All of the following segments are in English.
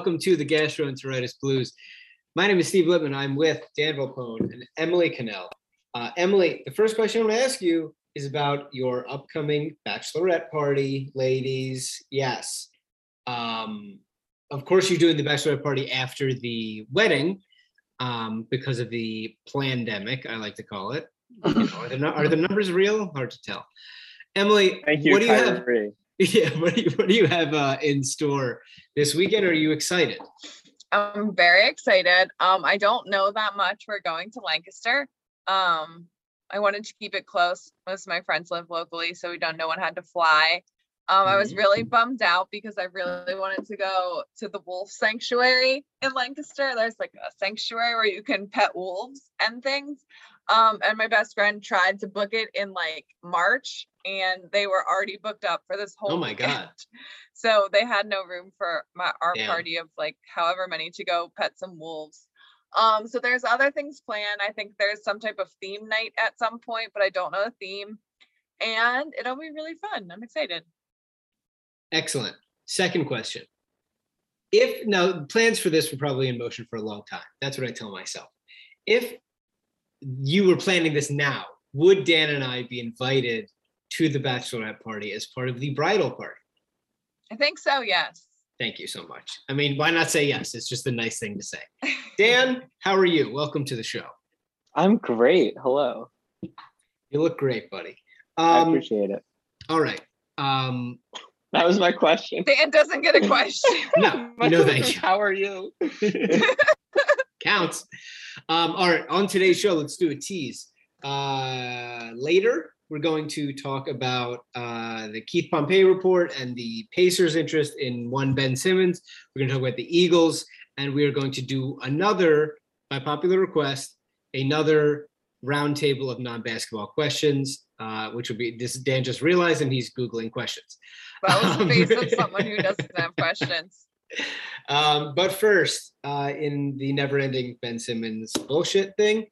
welcome to the Gastroenteritis Blues. My name is Steve Lippman. I'm with Dan Volpone and Emily Cannell. Uh, Emily, the first question I'm going to ask you is about your upcoming bachelorette party, ladies. Yes. Um, of course, you're doing the bachelorette party after the wedding um, because of the pandemic, I like to call it. You know, are, the, are the numbers real? Hard to tell. Emily, you, what do you have? Yeah, what do you, what do you have uh, in store this weekend? Are you excited? I'm very excited. Um, I don't know that much. We're going to Lancaster. Um, I wanted to keep it close. Most of my friends live locally, so we don't. No one had to fly. Um, I was really bummed out because I really wanted to go to the wolf sanctuary in Lancaster. There's like a sanctuary where you can pet wolves and things. Um, and my best friend tried to book it in like March, and they were already booked up for this whole. Oh my God. So they had no room for my our Damn. party of like however many to go pet some wolves. Um, so there's other things planned. I think there's some type of theme night at some point, but I don't know the theme. And it'll be really fun. I'm excited. Excellent. Second question. If now plans for this were probably in motion for a long time. That's what I tell myself. If you were planning this now, would Dan and I be invited to the bachelorette party as part of the bridal party? I think so, yes. Thank you so much. I mean, why not say yes? It's just a nice thing to say. Dan, how are you? Welcome to the show. I'm great. Hello. You look great, buddy. I Um, appreciate it. all right. Um, That was my question. Dan doesn't get a question. no, no, thank you. How are you? counts. Um, all right, on today's show, let's do a tease. Uh, later, we're going to talk about uh, the Keith Pompey report and the Pacers' interest in one Ben Simmons. We're going to talk about the Eagles, and we are going to do another, by popular request, another roundtable of non-basketball questions, uh, which will be this. Dan just realized, and he's googling questions. The Um, face of someone who doesn't have questions. Um, but first, uh, in the never-ending Ben Simmons bullshit thing,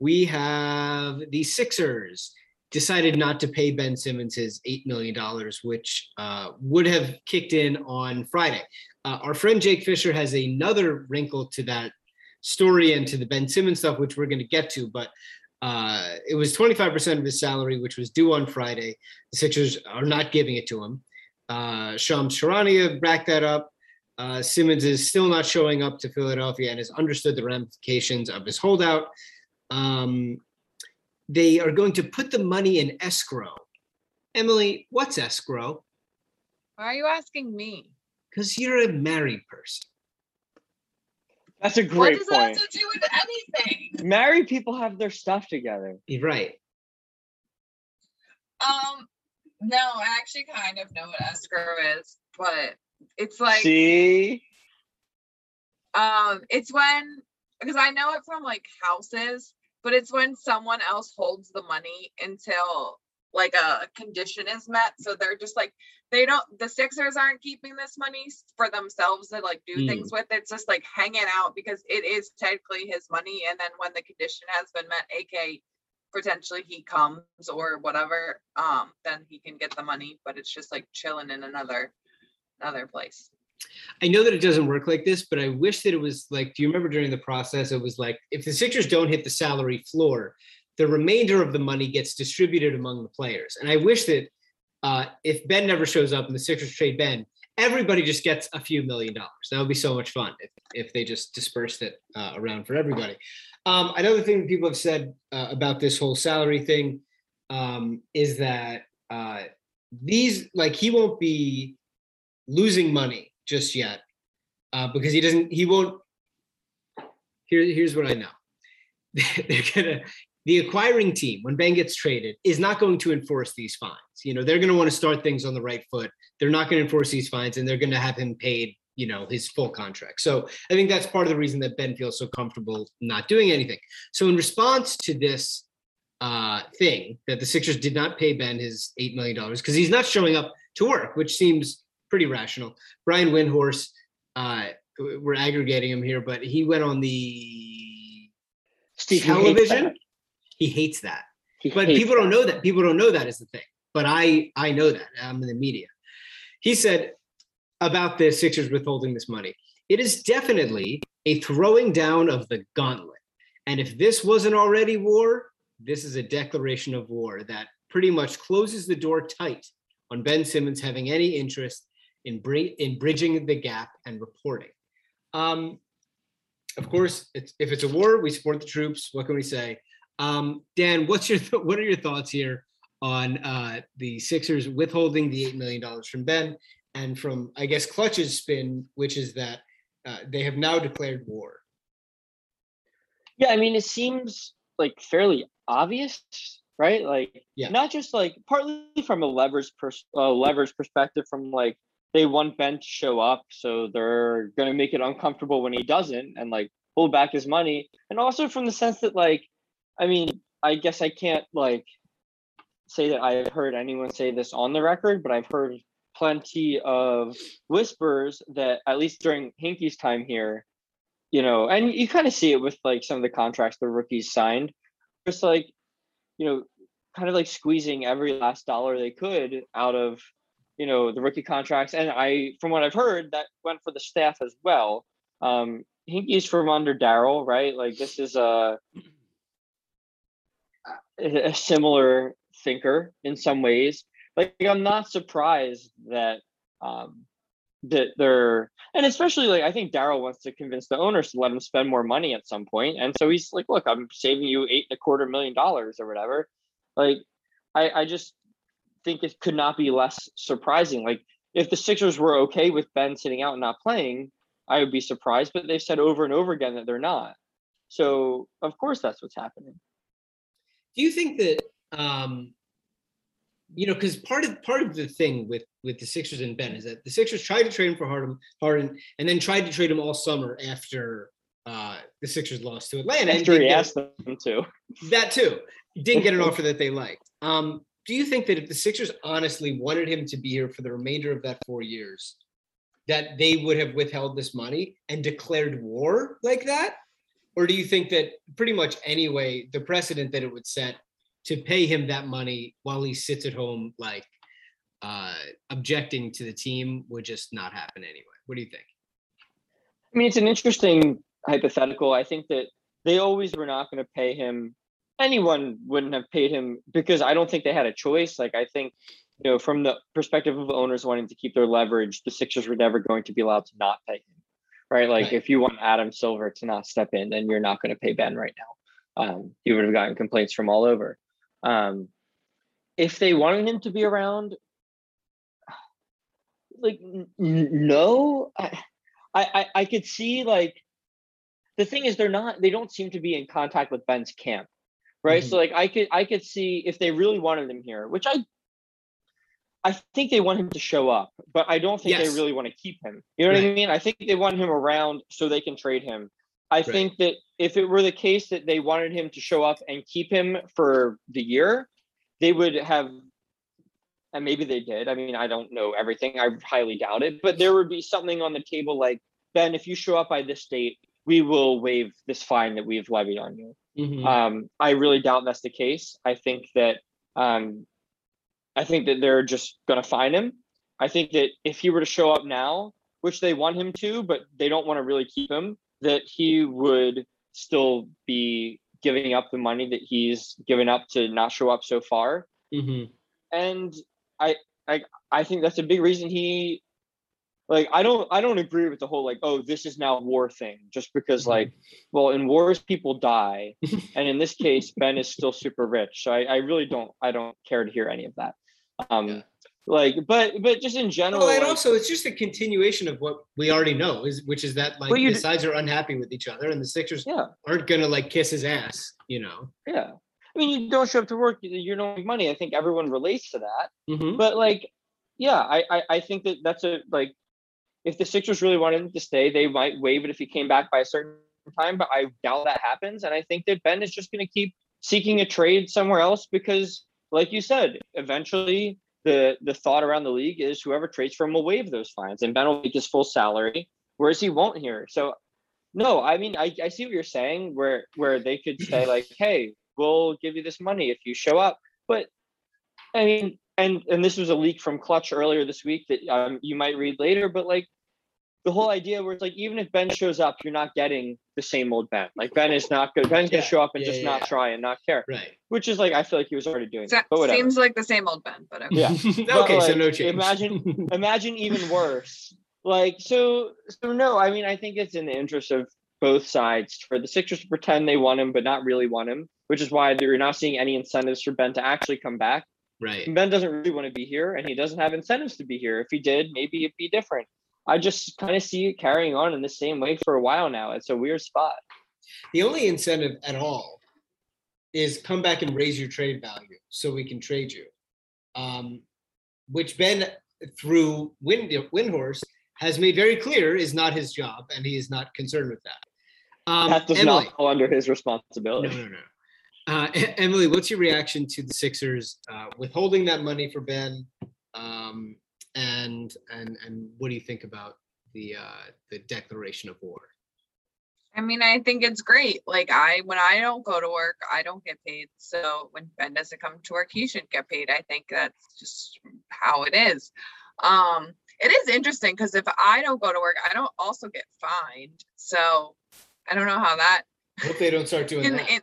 we have the Sixers decided not to pay Ben Simmons his eight million dollars, which uh, would have kicked in on Friday. Uh, our friend Jake Fischer has another wrinkle to that story and to the Ben Simmons stuff, which we're going to get to, but. Uh, it was 25% of his salary, which was due on Friday. The Sixers are not giving it to him. Uh, Shams Charania backed that up. Uh, Simmons is still not showing up to Philadelphia and has understood the ramifications of his holdout. Um, they are going to put the money in escrow. Emily, what's escrow? Why are you asking me? Because you're a married person. That's a great what great does that have to do with anything? Married people have their stuff together. You're right. Um, no, I actually kind of know what escrow is, but it's like See? Um, it's when because I know it from like houses, but it's when someone else holds the money until like a condition is met. So they're just like they don't the Sixers aren't keeping this money for themselves to like do Mm. things with. It's just like hanging out because it is technically his money. And then when the condition has been met, aka potentially he comes or whatever, um, then he can get the money. But it's just like chilling in another another place. I know that it doesn't work like this, but I wish that it was like, do you remember during the process? It was like, if the Sixers don't hit the salary floor, the remainder of the money gets distributed among the players. And I wish that uh, if Ben never shows up and the Sixers trade Ben, everybody just gets a few million dollars. That would be so much fun if, if they just dispersed it uh, around for everybody. Um, another thing that people have said uh, about this whole salary thing um, is that uh, these, like, he won't be losing money just yet uh, because he doesn't. He won't. Here, here's what I know. They're gonna the acquiring team when Ben gets traded is not going to enforce these fines. You know, they're going to want to start things on the right foot. They're not going to enforce these fines, and they're going to have him paid. You know, his full contract. So I think that's part of the reason that Ben feels so comfortable not doing anything. So in response to this uh, thing that the Sixers did not pay Ben his eight million dollars because he's not showing up to work, which seems pretty rational. Brian Windhorst, uh, we're aggregating him here, but he went on the Steve you hate television. that. He hates that, He but hates people don't know that. People don't know that is the thing. But I, I know that. I'm in the media. He said about the Sixers withholding this money. It is definitely a throwing down of the gauntlet. And if this wasn't already war, this is a declaration of war that pretty much closes the door tight on Ben Simmons having any interest in, bri- in bridging the gap and reporting. Um, of course, it's, if it's a war, we support the troops. What can we say? Um, Dan, what's your th- what are your thoughts here on uh, the Sixers withholding the eight million dollars from Ben and from I guess Clutch's spin, which is that uh, they have now declared war. Yeah, I mean, it seems like fairly obvious, right? Like, Yeah. not just like partly from a levers pers- uh, levers perspective, from like they want Ben to show up, so they're gonna make it uncomfortable when he doesn't, and like hold back his money, and also from the sense that like, I mean, I guess I can't like say that I've heard anyone say this on the record, but I've heard plenty of whispers that at least during Hinkie's time here, you know, and you kind of see it with like some of the contracts the rookies signed. Just like, you know, kind of like squeezing every last dollar they could out of, you know, the rookie contracts. And I, from what I've heard, that went for the staff as well. Um, Hinkie's from under Daryl, right? Like this is a a similar thinker in some ways. Like I'm not surprised that um that they're and especially like I think Daryl wants to convince the owners to let him spend more money at some point. And so he's like, look, I'm saving you eight and a quarter million dollars or whatever. Like I, I just think it could not be less surprising. Like if the Sixers were okay with Ben sitting out and not playing, I would be surprised, but they've said over and over again that they're not. So of course that's what's happening. Do you think that um, you know because part of part of the thing with with the Sixers and Ben is that the Sixers tried to trade him for Harden, Harden, and then tried to trade him all summer after uh, the Sixers lost to Atlanta. and After he asked them to. that too didn't get an offer that they liked. Um, do you think that if the Sixers honestly wanted him to be here for the remainder of that four years, that they would have withheld this money and declared war like that? Or do you think that pretty much anyway, the precedent that it would set to pay him that money while he sits at home, like uh, objecting to the team, would just not happen anyway? What do you think? I mean, it's an interesting hypothetical. I think that they always were not going to pay him. Anyone wouldn't have paid him because I don't think they had a choice. Like, I think, you know, from the perspective of owners wanting to keep their leverage, the Sixers were never going to be allowed to not pay him. Right. Like, if you want Adam Silver to not step in, then you're not going to pay Ben right now. Um, you would have gotten complaints from all over. Um, if they wanted him to be around, like, n- no, I, I, I could see like the thing is they're not they don't seem to be in contact with Ben's camp, right? Mm-hmm. So like I could I could see if they really wanted him here, which I I think they want him to show up, but I don't think Yes. they really want to keep him. You know what I mean? I think they want him around so they can trade him. I think that if it were the case that they wanted him to show up and keep him for the year, they would have and maybe they did. I mean, I don't know everything. I highly doubt it, but there would be something on the table like, Ben, if you show up by this date, we will waive this fine that we've levied on you. Mhm. Um, I really doubt that's the case. I think that um, I think that they're just going to fine him. I think that if he were to show up now, which they want him to, but they don't want to really keep him, that he would still be giving up the money that he's given up to not show up so far Mhm. and I I I think that's a big reason he like I don't I don't agree with the whole like oh this is now war thing just because Mhm. like well in wars people die and in this case Ben is still super rich so I, I really don't I don't care to hear any of that um Yeah. Like, but but just in general, Well, and like, also it's just a continuation of what we already know, is which is that like the sides are unhappy with each other, and the Sixers yeah, aren't gonna like kiss his ass, you know. yeah. I mean, you don't show up to work, you you don't make money. I think everyone relates to that. Mhm. But like, yeah, I, I I think that that's a like, if the Sixers really wanted him to stay, they might waive it if he came back by a certain time. But I doubt that happens, and I think that Ben is just going to keep seeking a trade somewhere else because, like you said, eventually the the thought around the league is whoever trades for him will waive those fines, and Ben will make his full salary, whereas he won't here. So. No, I mean I, I see what you're saying where where they could say like, hey, we'll give you this money if you show up. But I mean, and and this was a leak from Clutch earlier this week that um, you might read later. But like the whole idea where it's like even if Ben shows up, you're not getting the same old Ben. Like Ben is not good. Ben's Yeah, gonna show up and yeah, just yeah, not yeah. try and not care, Right. which is like I feel like he was already doing that. But whatever. Seems like the same old Ben, but okay. Yeah. okay, so like, no change. imagine- Imagine even worse. Like so so no, I mean I think it's in the interest of both sides for the Sixers to pretend they want him but not really want him, which is why you're not seeing any incentives for Ben to actually come back. Right. Ben doesn't really want to be here and he doesn't have incentives to be here. If he did, maybe it'd be different. I just kind of see it carrying on in the same way for a while now. It's a weird spot. The only incentive at all is come back and raise your trade value so we can trade you. Um, which Ben, through Wind Windhorst, has made very clear is not his job, and he is not concerned with that. Um, that does Emily, not fall under his responsibility. no, responsibility. no, no. Uh, Emily, what's your reaction to the Sixers uh, withholding that money for Ben? Um, and and and what do you think about the uh, the declaration of war? I mean, I think it's great. Like I, when I don't go to work, I don't get paid. So when Ben doesn't come to work, he should get paid. I think that's just how it is. Um, it is interesting because if I don't go to work, I don't also get fined. So I don't know how that. Hope they don't start doing In, that. in,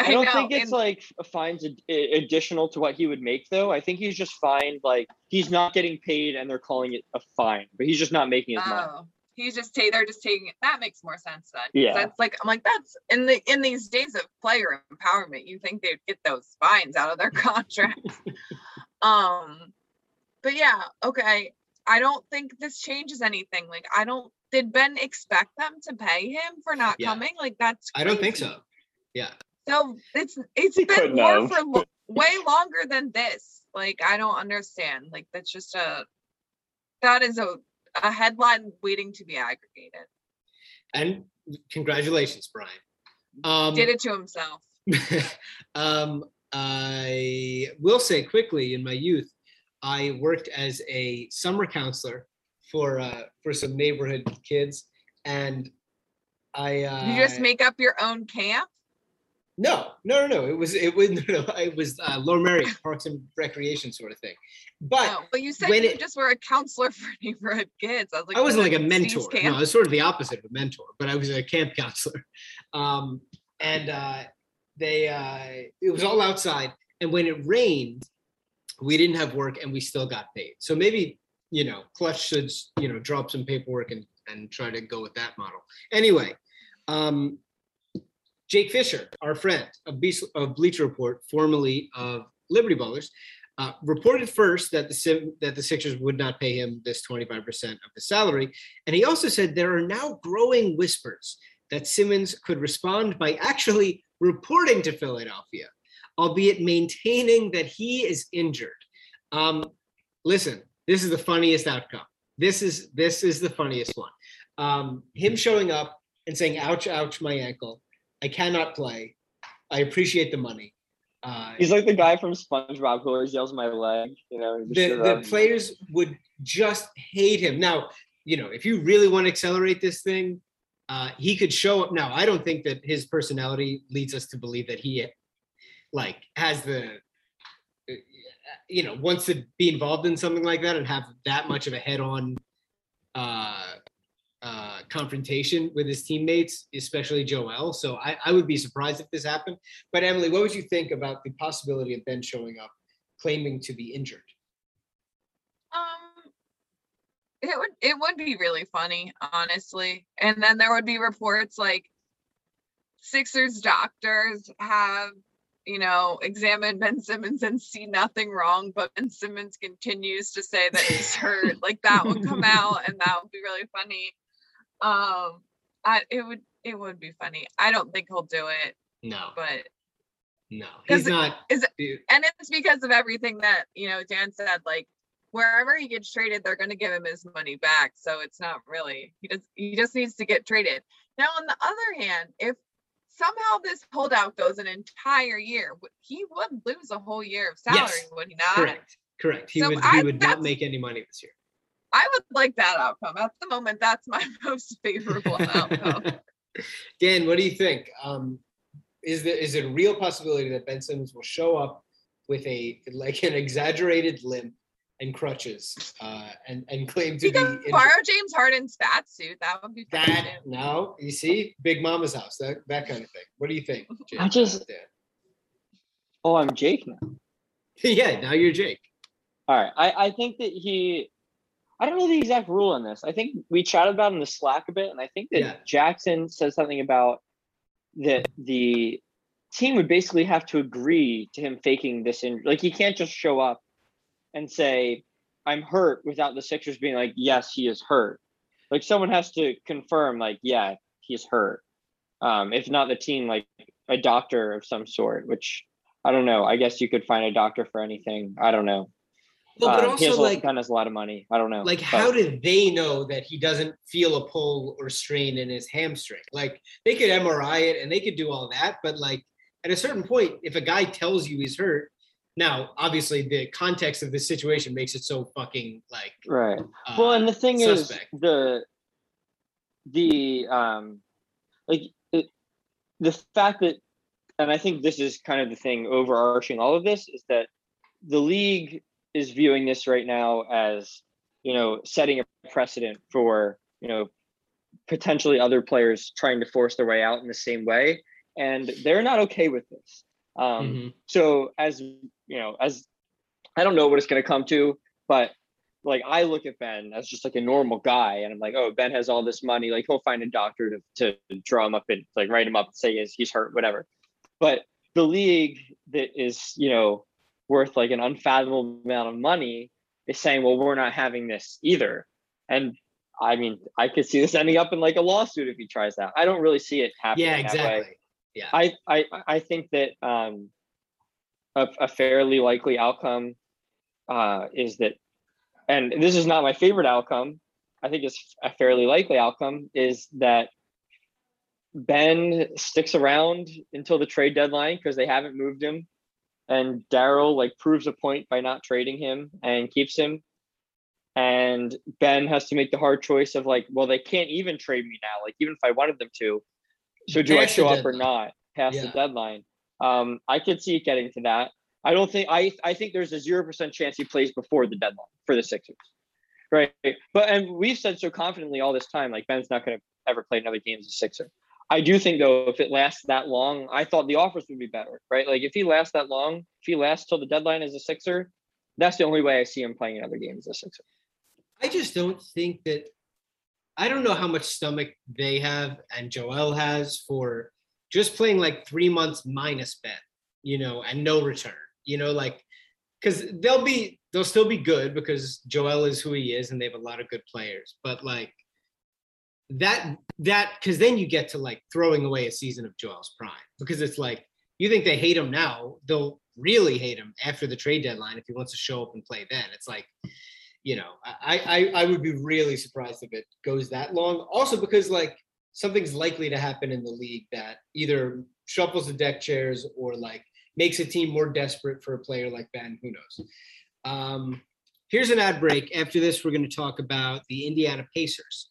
I don't know, think it's in- like fines ad- additional to what he would make though. I think he's just fined like he's not getting paid and they're calling it a fine, but he's just not making his money. Oh, he's just ta- they're just taking it. That makes more sense then. Yeah. That's like I'm like that's in the in these days of player empowerment, you think they'd get those fines out of their contracts. um but yeah, okay. I don't think this changes anything. Like I don't did Ben expect them to pay him for not Yeah. coming? Like that's I don't think so. Yeah. So it's it's He been couldn't war have. for lo- way longer than this. Like I don't understand. Like that's just a that is a a headline waiting to be aggregated. And congratulations, Brian. Um, Did it to himself. um, I will say quickly in my youth, I worked as a summer counselor for uh, for some neighborhood kids, and I uh, You just make up your own camp. No, no, no, no. It was it was no, no, it was uh, Lower Merion Parks and Recreation sort of thing. But No, but you said when you it- just were a counselor for neighborhood kids. I was like, I wasn't like a mentor. No, I was sort of the opposite of a mentor, but I was a camp counselor. Um, and uh, they, uh, it was all outside. And when it rained, we didn't have work and we still got paid. So maybe, you know, Clutch should, you know, drop some paperwork and, and try to go with that model. Anyway, um, Jake Fischer, our friend of, Beast, of Bleacher Report, formerly of Liberty Ballers, uh, reported first that the Sim, that the Sixers would not pay him this 25% of the salary, and he also said there are now growing whispers that Simmons could respond by actually reporting to Philadelphia, albeit maintaining that he is injured. Um, listen, this is the funniest outcome. This is this is the funniest one. Um, him showing up and saying, "Ouch, ouch, my ankle. I cannot play. I appreciate the money." Uh, He's like the guy from SpongeBob who always yells my leg. You know, the, the players would just hate him. Now, you know, if you really want to accelerate this thing, uh, he could show up. Now, I don't think that his personality leads us to believe that he, like, has the, uh, you know, wants to be involved in something like that and have that much of a head-on uh, uh, confrontation with his teammates, especially Joel. So I, I would be surprised if this happened. But Emily, what would you think about the possibility of Ben showing up claiming to be injured? Um, it would it would be really funny, honestly. And then there would be reports like Sixers doctors have you know, examined Ben Simmons and see nothing wrong, but Ben Simmons continues to say that he's hurt. like that would come out and that would be really funny. Um I it would it would be funny. I don't think he'll do it, No, but no, he's not. is and it's because of everything that you know Dan said. Like wherever he gets traded, they're going to give him his money back. So it's not really he does. He just needs to get traded. Now, on the other hand, if somehow this holdout goes an entire year, he would lose a whole year of salary, Yes, would he not? Correct. Correct. He So would. I- he would not make any money this year. I would like that outcome. At the moment, that's my most favorable outcome. Dan, what do you think? Um, is there is it a real possibility that Ben Simmons will show up with a like an exaggerated limp and crutches uh, and and claim to He be could injured? James Harden's fat suit. That would be fun that? No, you see, Big Momma's house, that that kind of thing. What do you think? Jake? I just- Dan? Oh, I'm Jake now. yeah. Now you're Jake. All right. I, I think that he I don't know the exact rule on this. I think we chatted about in the Slack a bit, and I think that Yeah. Jackson said something about that the team would basically have to agree to him faking this in like he can't just show up and say, I'm hurt without the Sixers being like, yes, he is hurt. Like someone has to confirm, like, yeah, he's hurt. Um, if not the team, like a doctor of some sort, which I don't know. I guess you could find a doctor for anything. I don't know. Well, but Um, he has also a, like Ben has a lot of money. I don't know. like but- how did they know that he doesn't feel a pull or strain in his hamstring like they could mri it and they could do all that but like at a certain point if a guy tells you he's hurt now obviously the context of this situation makes it so fucking like right? uh, well, and the thing suspect. is the the um like it, the fact that and I think this is kind of the thing overarching all of this is that the league is viewing this right now as you know setting a precedent for you know potentially other players trying to force their way out in the same way and they're not okay with this um Mhm. so as you know as i don't know what it's going to come to but like i look at ben as just like a normal guy and i'm like oh ben has all this money like he'll find a doctor to, to draw him up and like write him up and say he's, he's hurt whatever but the league that is you know worth like an unfathomable amount of money is saying well we're not having this either. And i mean i could see this ending up in like a lawsuit if he tries that. I don't really see it happening yeah that way. exactly. Yeah. I I I think that um, a, a fairly likely outcome uh, is that, and this is not my favorite outcome. I think it's a fairly likely outcome is that Ben sticks around until the trade deadline because they haven't moved him, and Daryl like proves a point by not trading him and keeps him. And Ben has to make the hard choice of like, well, they can't even trade me now. Like, even if I wanted them to, so do I show up or not past the deadline? Um, I could see it getting to that. I don't think I I think there's a zero percent chance he plays before the deadline for the Sixers. Right. But and we've said so confidently all this time, like Ben's not gonna ever play another game as a Sixer. I do think though, if it lasts that long, I thought the offers would be better, right? Like if he lasts that long, if he lasts till the deadline as a Sixer, that's the only way I see him playing another game as a Sixer. I just don't think that. I don't know how much stomach they have and Joel has for just playing like three months minus Ben, you know, and no return. You know, like because they'll be they'll still be good because Joel is who he is and they have a lot of good players. But like that that because then you get to like throwing away a season of Joel's prime because it's like you think they hate him now, they'll really hate him after the trade deadline if he wants to show up and play then. It's like you know, I, I I would be really surprised if it goes that long. Also because like something's likely to happen in the league that either shuffles the deck chairs or like makes a team more desperate for a player like Ben. Who knows? Um, here's an ad break. After this, we're going to talk about the Indiana Pacers.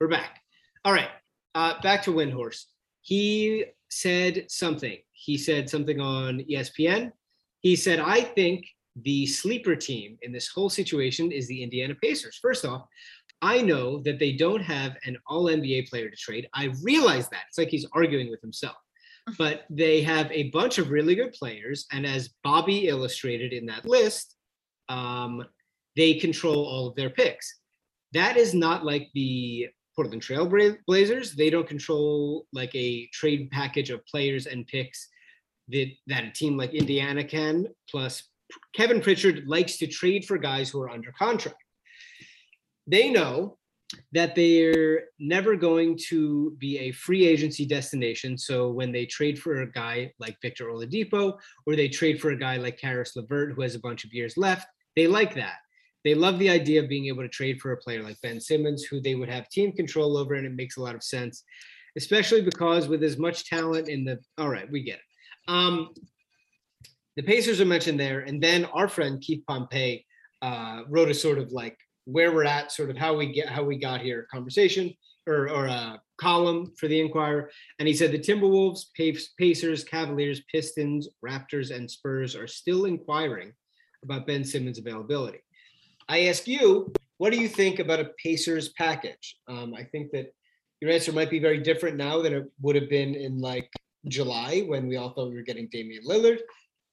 We're back. All right. Uh, back to Windhorst. He said something. He said something on ESPN. He said, I think the sleeper team in this whole situation is the Indiana Pacers. First off, I know that they don't have an all NBA player to trade. I realize that. It's like he's arguing with himself. But they have a bunch of really good players. And as Bobby illustrated in that list, um, they control all of their picks. That is not like the Portland Trail Bla- Blazers. They don't control like a trade package of players and picks that, that a team like Indiana can. Plus, Kevin Pritchard likes to trade for guys who are under contract. They know that they're never going to be a free agency destination. So when they trade for a guy like Victor Oladipo or they trade for a guy like Caris LeVert who has a bunch of years left, they like that. They love the idea of being able to trade for a player like Ben Simmons, who they would have team control over, and it makes a lot of sense, especially because with as much talent in the. All right, we get it. Um, the Pacers are mentioned there, and then our friend Keith Pompey uh, wrote a sort of like where we're at, sort of how we get how we got here conversation or or a column for the Inquirer, and he said the Timberwolves, Pacers, Cavaliers, Pistons, Raptors, and Spurs are still inquiring about Ben Simmons' availability. I ask you, what do you think about a Pacers package? Um, I think that your answer might be very different now than it would have been in like July when we all thought we were getting Damian Lillard.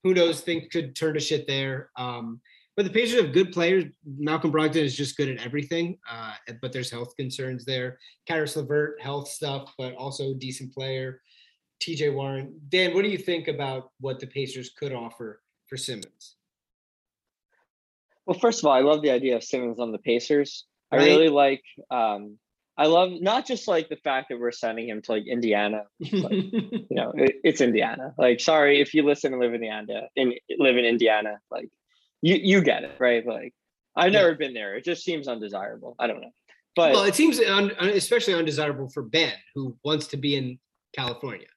Who knows? Things could turn to shit there. Um, but the Pacers have good players. Malcolm Brogdon is just good at everything, uh, but there's health concerns there. Caris LeVert, health stuff, but also decent player. TJ Warren. Dan, what do you think about what the Pacers could offer for Simmons? Well, first of all, I love the idea of Simmons on the Pacers. I really like. Um, I love not just like the fact that we're sending him to like Indiana. You know, it, it's Indiana. Like, sorry if you listen and live in Indiana. In live in Indiana, like you you get it, right? Like, I've Yeah. never been there. It just seems undesirable. I don't know, but well, it seems un, un- especially undesirable for Ben, who wants to be in California.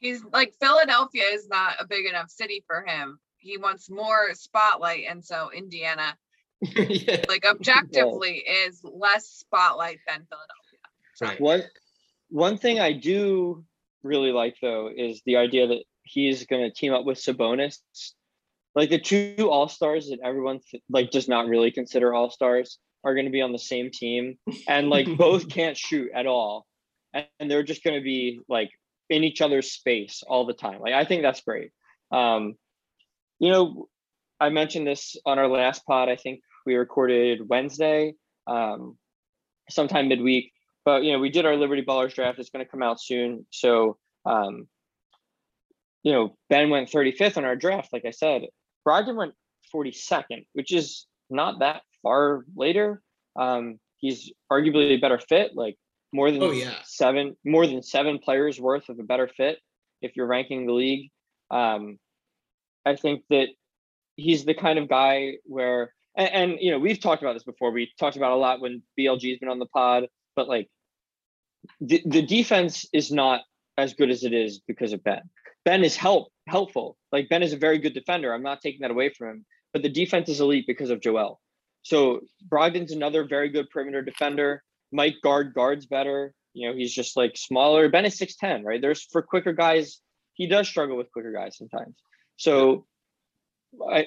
He's like Philadelphia is not a big enough city for him. He wants more spotlight, and so Indiana, yeah, like objectively, is less spotlight than Philadelphia. right. One one thing I do really like though is the idea that he's going to team up with Sabonis. Like the two All Stars that everyone th- like does not really consider All Stars are going to be on the same team, and like both can't shoot at all, and, and they're just going to be like in each other's space all the time. Like I think that's great. Um, you know, I mentioned this on our last pod. I think we recorded Wednesday, um, sometime midweek but you know we did our liberty ballers draft. It's going to come out soon. So um you know ben went 35th on our draft like i said. Brogdon went 42nd which is not that far later. Um he's arguably a better fit like more than Oh, yeah. seven more than seven players worth of a better fit if you're ranking the league. Um i think that he's the kind of guy where and, and you know we've talked about this before we talked about a lot when blg's been on the pod but like the, the defense is not as good as it is because of Ben. Ben is help helpful. Like Ben is a very good defender. I'm not taking that away from him, but the defense is elite because of Joel. So Brogdon's another very good perimeter defender. Mike guard guards better. You know, he's just like smaller. Ben is 6'10, right? There's for quicker guys, he does struggle with quicker guys sometimes. So I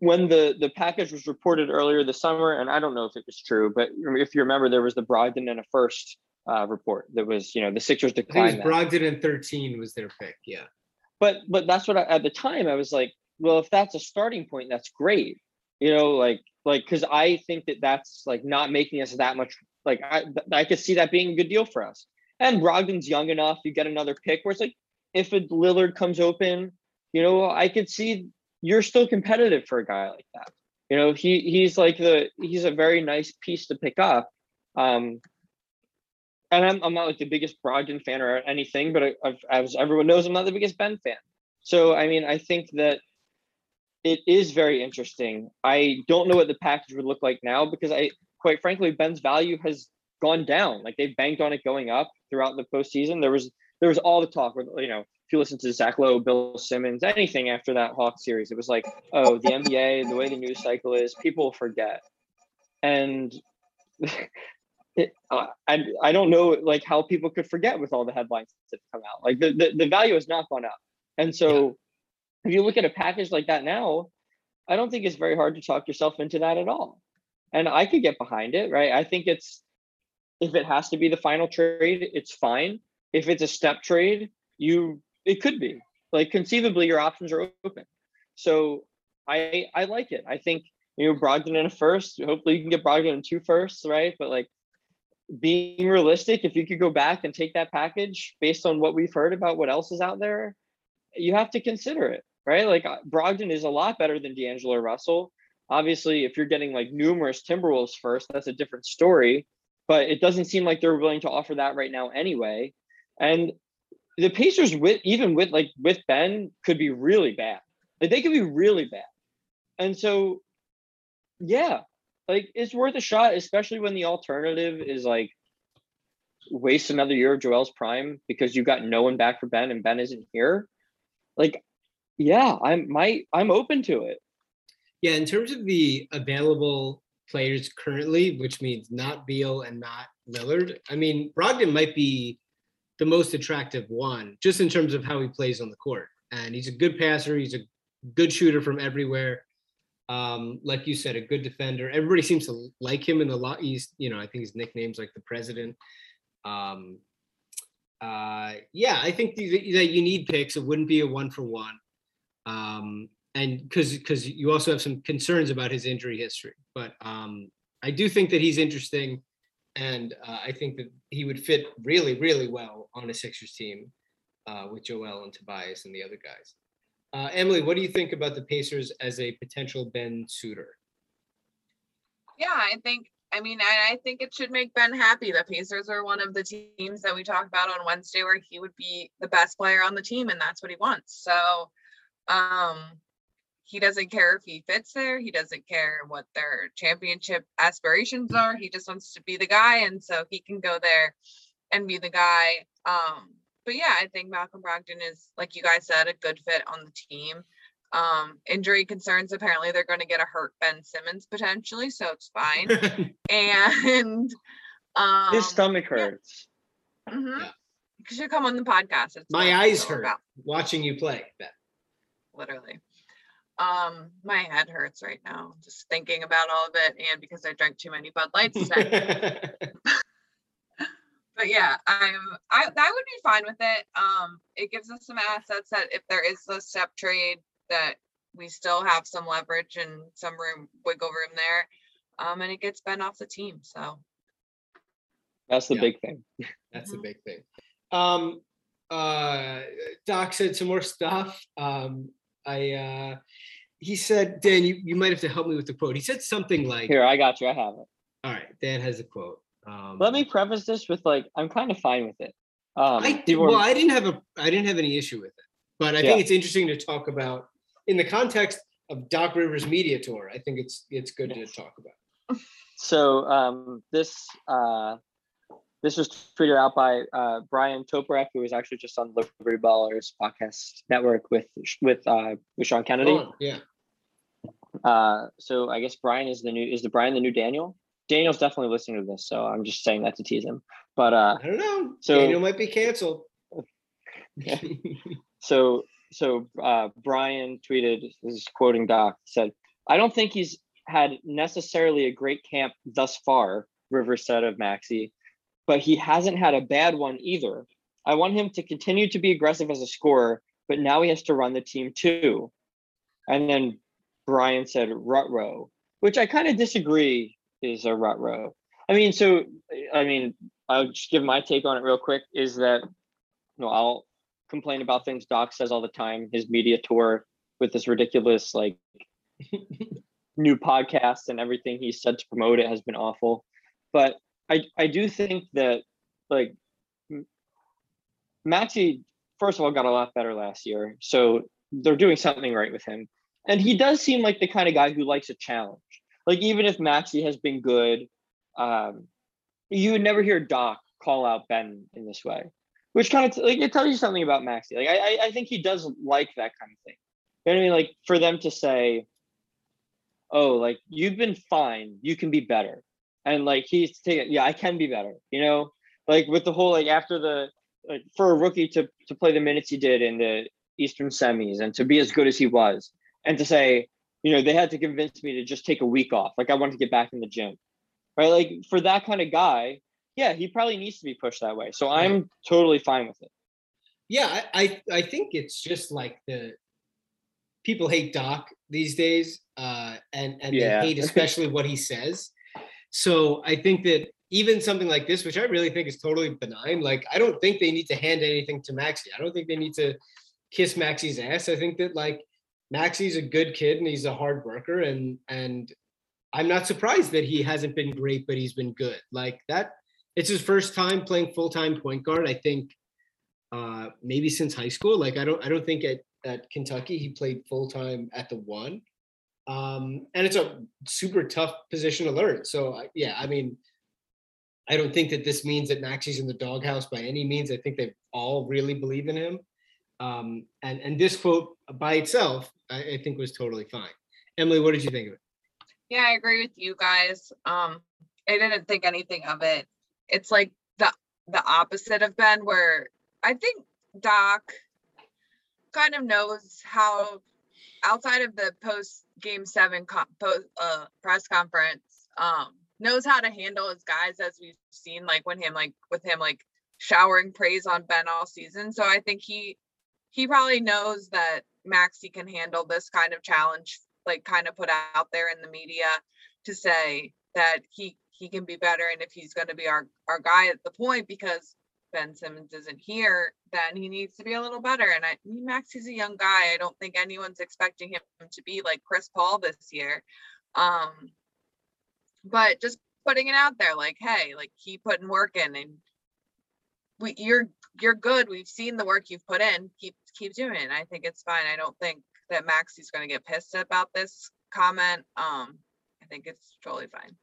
when the the package was reported earlier this summer, and I don't know if it was true, but if you remember, there was the Brogdon and a first uh, report that was, you know, the Sixers I declined that. Brogdon in 13 was their pick. Yeah. But but that's what I, at the time I was like, well, if that's a starting point, that's great, you know, like like because I think that that's like not making us that much. Like I I could see that being a good deal for us. And Brogdon's young enough. You get another pick where it's like, if a Lillard comes open, you know, I could see you're still competitive for a guy like that. You know, he he's like the he's a very nice piece to pick up. Um, and I'm, I'm not like the biggest Brogdon fan or anything, but I, I've, as everyone knows, I'm not the biggest Ben fan. So I mean, I think that it is very interesting. I don't know what the package would look like now because I, quite frankly, Ben's value has gone down. Like they've banked on it going up throughout the postseason. There was there was all the talk where you know if you listen to Zach Lowe, Bill Simmons, anything after that Hawk series, it was like, oh, the NBA, the way the news cycle is, people forget, and it, uh, I I don't know like how people could forget with all the headlines that come out. Like the the, the value has not gone up, and so if you look at a package like that now, I don't think it's very hard to talk yourself into that at all. And I could get behind it, right? I think it's if it has to be the final trade, it's fine. If it's a step trade, you it could be. Like conceivably your options are open. So I I like it. I think you know Brogdon in a first. Hopefully you can get Brogdon in two firsts, right? But like being realistic, if you could go back and take that package based on what we've heard about what else is out there, you have to consider it right? Like uh, Brogdon is a lot better than D'Angelo Russell. Obviously, if you're getting like numerous Timberwolves first, that's a different story. But it doesn't seem like they're willing to offer that right now anyway. And the Pacers with even with like with Ben could be really bad. Like they could be really bad. And so yeah, like it's worth a shot, especially when the alternative is like waste another year of Joel's prime because you got no one back for Ben and Ben isn't here. Like yeah, I'm my I'm open to it. Yeah, in terms of the available players currently, which means not Beal and not Lillard, I mean Brogdon might be the most attractive one, just in terms of how he plays on the court. And he's a good passer. He's a good shooter from everywhere. Um, like you said, a good defender. Everybody seems to like him in the lot. He's, you know, I think his nickname's like the president. Um, uh, yeah, I think that you need picks. It wouldn't be a one for one um, and because because you also have some concerns about his injury history. But um, I do think that he's interesting, and uh, I think that he would fit really really well on a Sixers team uh, with Joel and Tobias and the other guys. Uh, Emily, what do you think about the Pacers as a potential Ben suitor? Yeah, I think. I mean, I, I think it should make Ben happy. The Pacers are one of the teams that we talked about on Wednesday where he would be the best player on the team, and that's what he wants. So um, he doesn't care if he fits there. He doesn't care what their championship aspirations are. He just wants to be the guy, and so he can go there and be the guy. Um, but yeah, I think Malcolm Brogdon is, like you guys said, a good fit on the team. Um, injury concerns apparently they're going to get a hurt Ben Simmons potentially, so it's fine. and um, his stomach hurts. Yeah. Mm-hmm. Yeah. You should come on the podcast. It's My eyes hurt about. watching you play, Ben literally. Um, my head hurts right now just thinking about all of it, and because I drank too many Bud Lights today. but yeah, I'm I I would be fine with it. Um, it gives us some assets that if there is a step trade that we still have some leverage and some room wiggle room there. Um, and it gets Ben off the team. So that's the yeah. big thing. That's mm-hmm. the big thing. Um, uh, Doc said some more stuff. Um, I uh he said, Dan, you, you might have to help me with the quote. He said something like Here, I got you. I have it. All right, Dan has a quote. Um, Let me preface this with like I'm kind of fine with it. Um, I well, I didn't have a I didn't have any issue with it, but I yeah. think it's interesting to talk about in the context of Doc Rivers media tour. I think it's it's good to talk about. So um, this uh, this was tweeted out by uh, Bryan Toporek, who was actually just on Liberty Ballers podcast network with with uh, with Sean Kennedy. Oh, yeah. Uh, so I guess Brian is the new is the Brian the new Daniel. Daniel's definitely listening to this, so I'm just saying that to tease him. But uh, I don't know. So Daniel might be canceled. yeah. So so uh, Brian tweeted, this is quoting Doc, said, "I don't think he's had necessarily a great camp thus far." Rivers said of Maxey, but he hasn't had a bad one either. I want him to continue to be aggressive as a scorer, but now he has to run the team too. And then Brian said rut row, which I kind of disagree is a rut row. I mean, so I mean, I'll just give my take on it real quick. Is that you know I'll complain about things Doc says all the time. His media tour with this ridiculous like new podcasts and everything he said to promote it has been awful. But I I do think that like Maxey first of all got a lot better last year, so they're doing something right with him. And he does seem like the kind of guy who likes a challenge. Like even if Maxey has been good, um, you would never hear Doc call out Ben in this way, which kind of like it tells you something about Maxey. Like I, I I think he does like that kind of thing. You know what I mean? Like for them to say, "Oh, like you've been fine, you can be better," and like he's taking, yeah, I can be better. You know, like with the whole like after the like for a rookie to to play the minutes he did in the Eastern semis and to be as good as he was, and to say, you know, they had to convince me to just take a week off. Like I wanted to get back in the gym, right? Like for that kind of guy, yeah, he probably needs to be pushed that way. So I'm totally fine with it. Yeah, I, I I think it's just like the people hate Doc these days, uh, and and Yeah. they hate especially what he says. So I think that even something like this, which I really think is totally benign, like I don't think they need to hand anything to Maxey. I don't think they need to kiss Maxey's ass. I think that like Maxey's a good kid and he's a hard worker, and and I'm not surprised that he hasn't been great, but he's been good. Like that, it's his first time playing full time point guard. I think uh, maybe since high school. Like I don't I don't think at at Kentucky he played full time at the one. Um, and it's a super tough position to learn. So yeah, I mean, I don't think that this means that Maxey's in the doghouse by any means. I think they all really believe in him. Um, and and this quote by itself, I, I think was totally fine. Emily, what did you think of it? Yeah, I agree with you guys. Um, I didn't think anything of it. It's like the the opposite of Ben, where I think Doc kind of knows how outside of the post game seven post, uh, press conference, um, knows how to handle his guys as we've seen, like when him like with him like showering praise on Ben all season. So I think he he probably knows that Maxey can handle this kind of challenge, like kind of put out there in the media to say that he he can be better and if he's going to be our our guy at the point because Ben Simmons isn't here, then he needs to be a little better. And I Max is a young guy. I don't think anyone's expecting him to be like Chris Paul this year. Um but just putting it out there like hey, like keep putting work in and we you're you're good. We've seen the work you've put in. Keep keep doing it. I think it's fine. I don't think that Maxey's going to get pissed about this comment. Um I think it's totally fine.